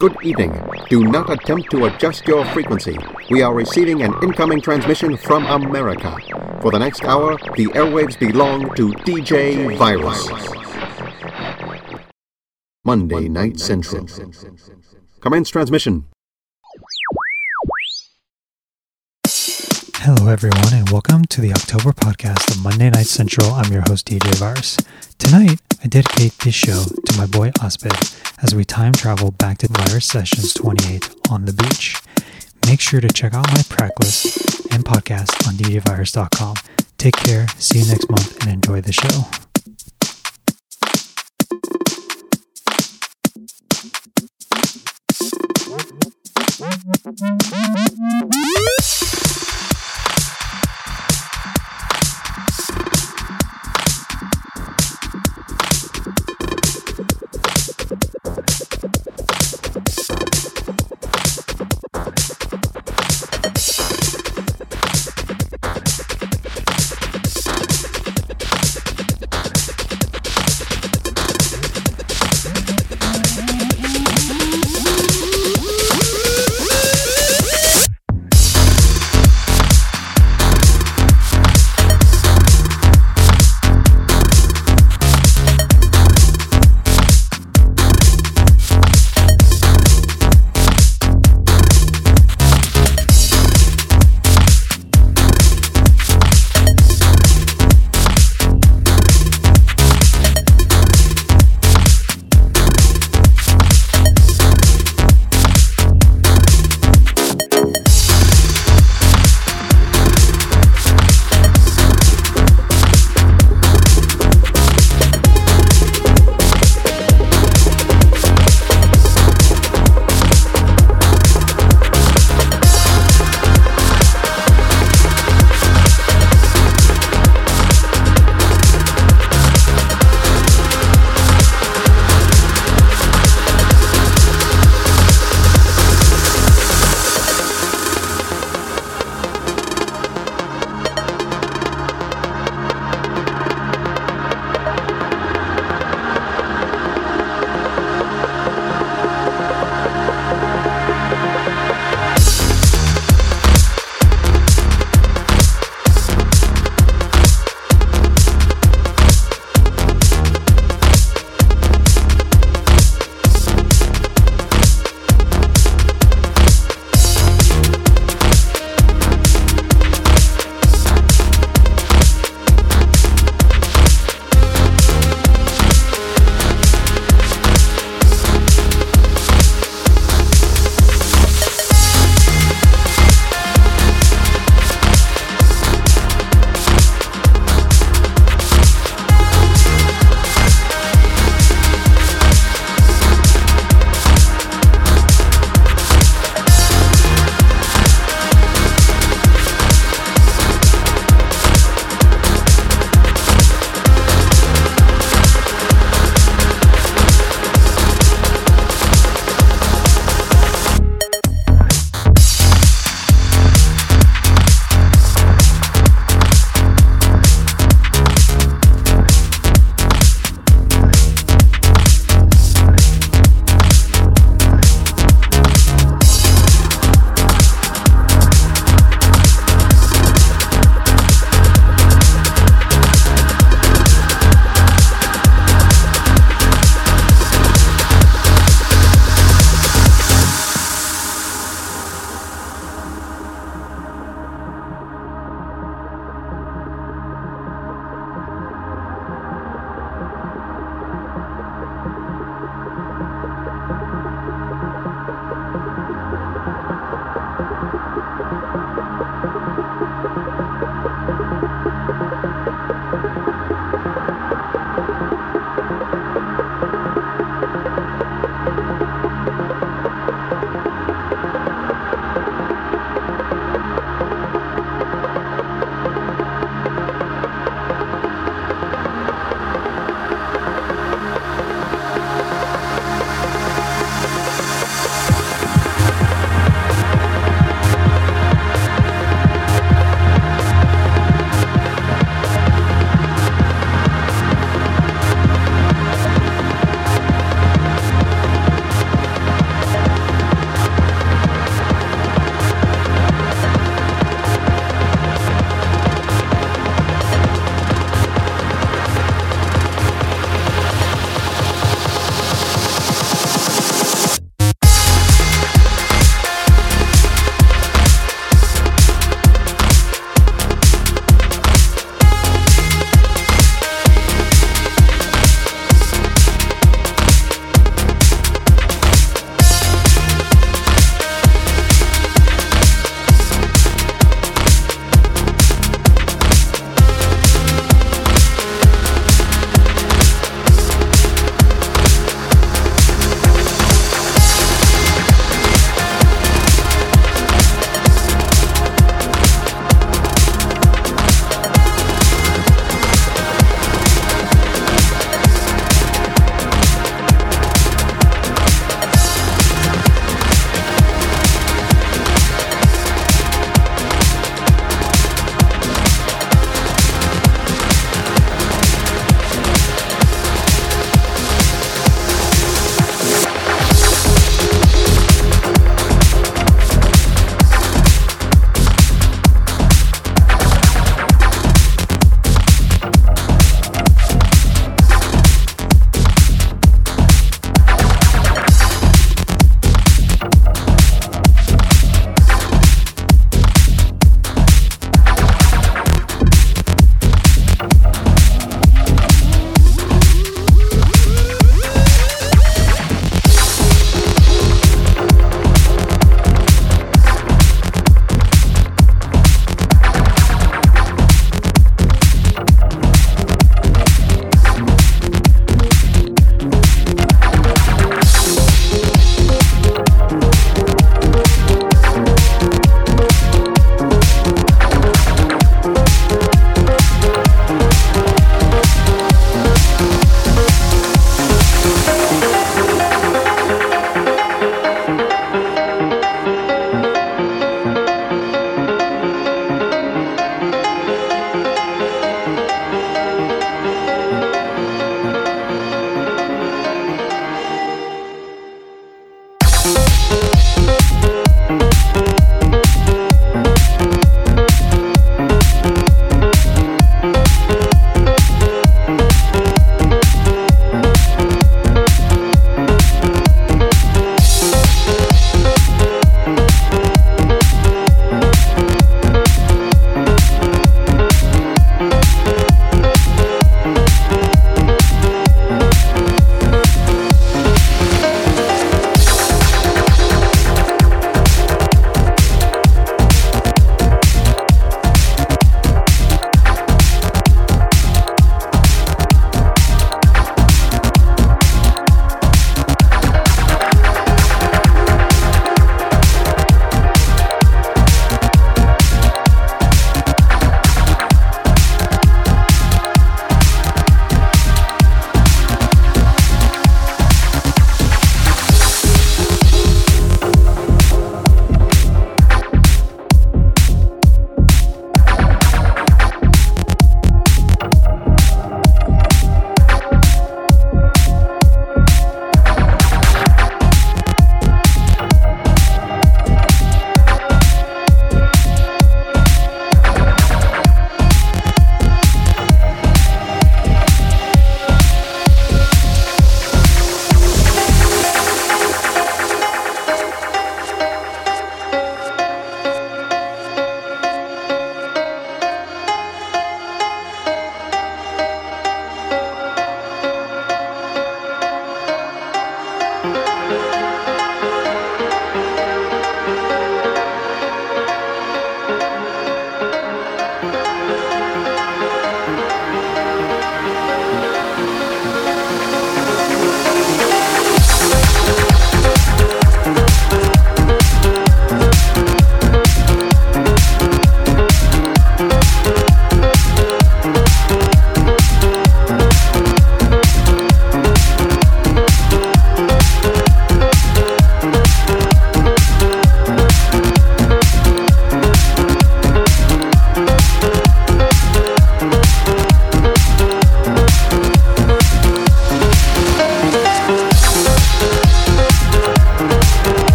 Good evening. Do not attempt to adjust your frequency. We are receiving an incoming transmission from America. For the next hour, the airwaves belong to DJ Virus. Monday Night Central. Commence transmission. Hello, everyone, and welcome to the October podcast of Monday Night Central. I'm your host, DJ Virus. Tonight, I dedicate this show to my boy Osped as we time travel back to Virus Sessions 28 on the beach. Make sure to check out my practice and podcast on DJVirus.com. Take care, see you next month, and enjoy the show.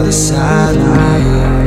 Other side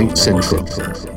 Monday Night Central.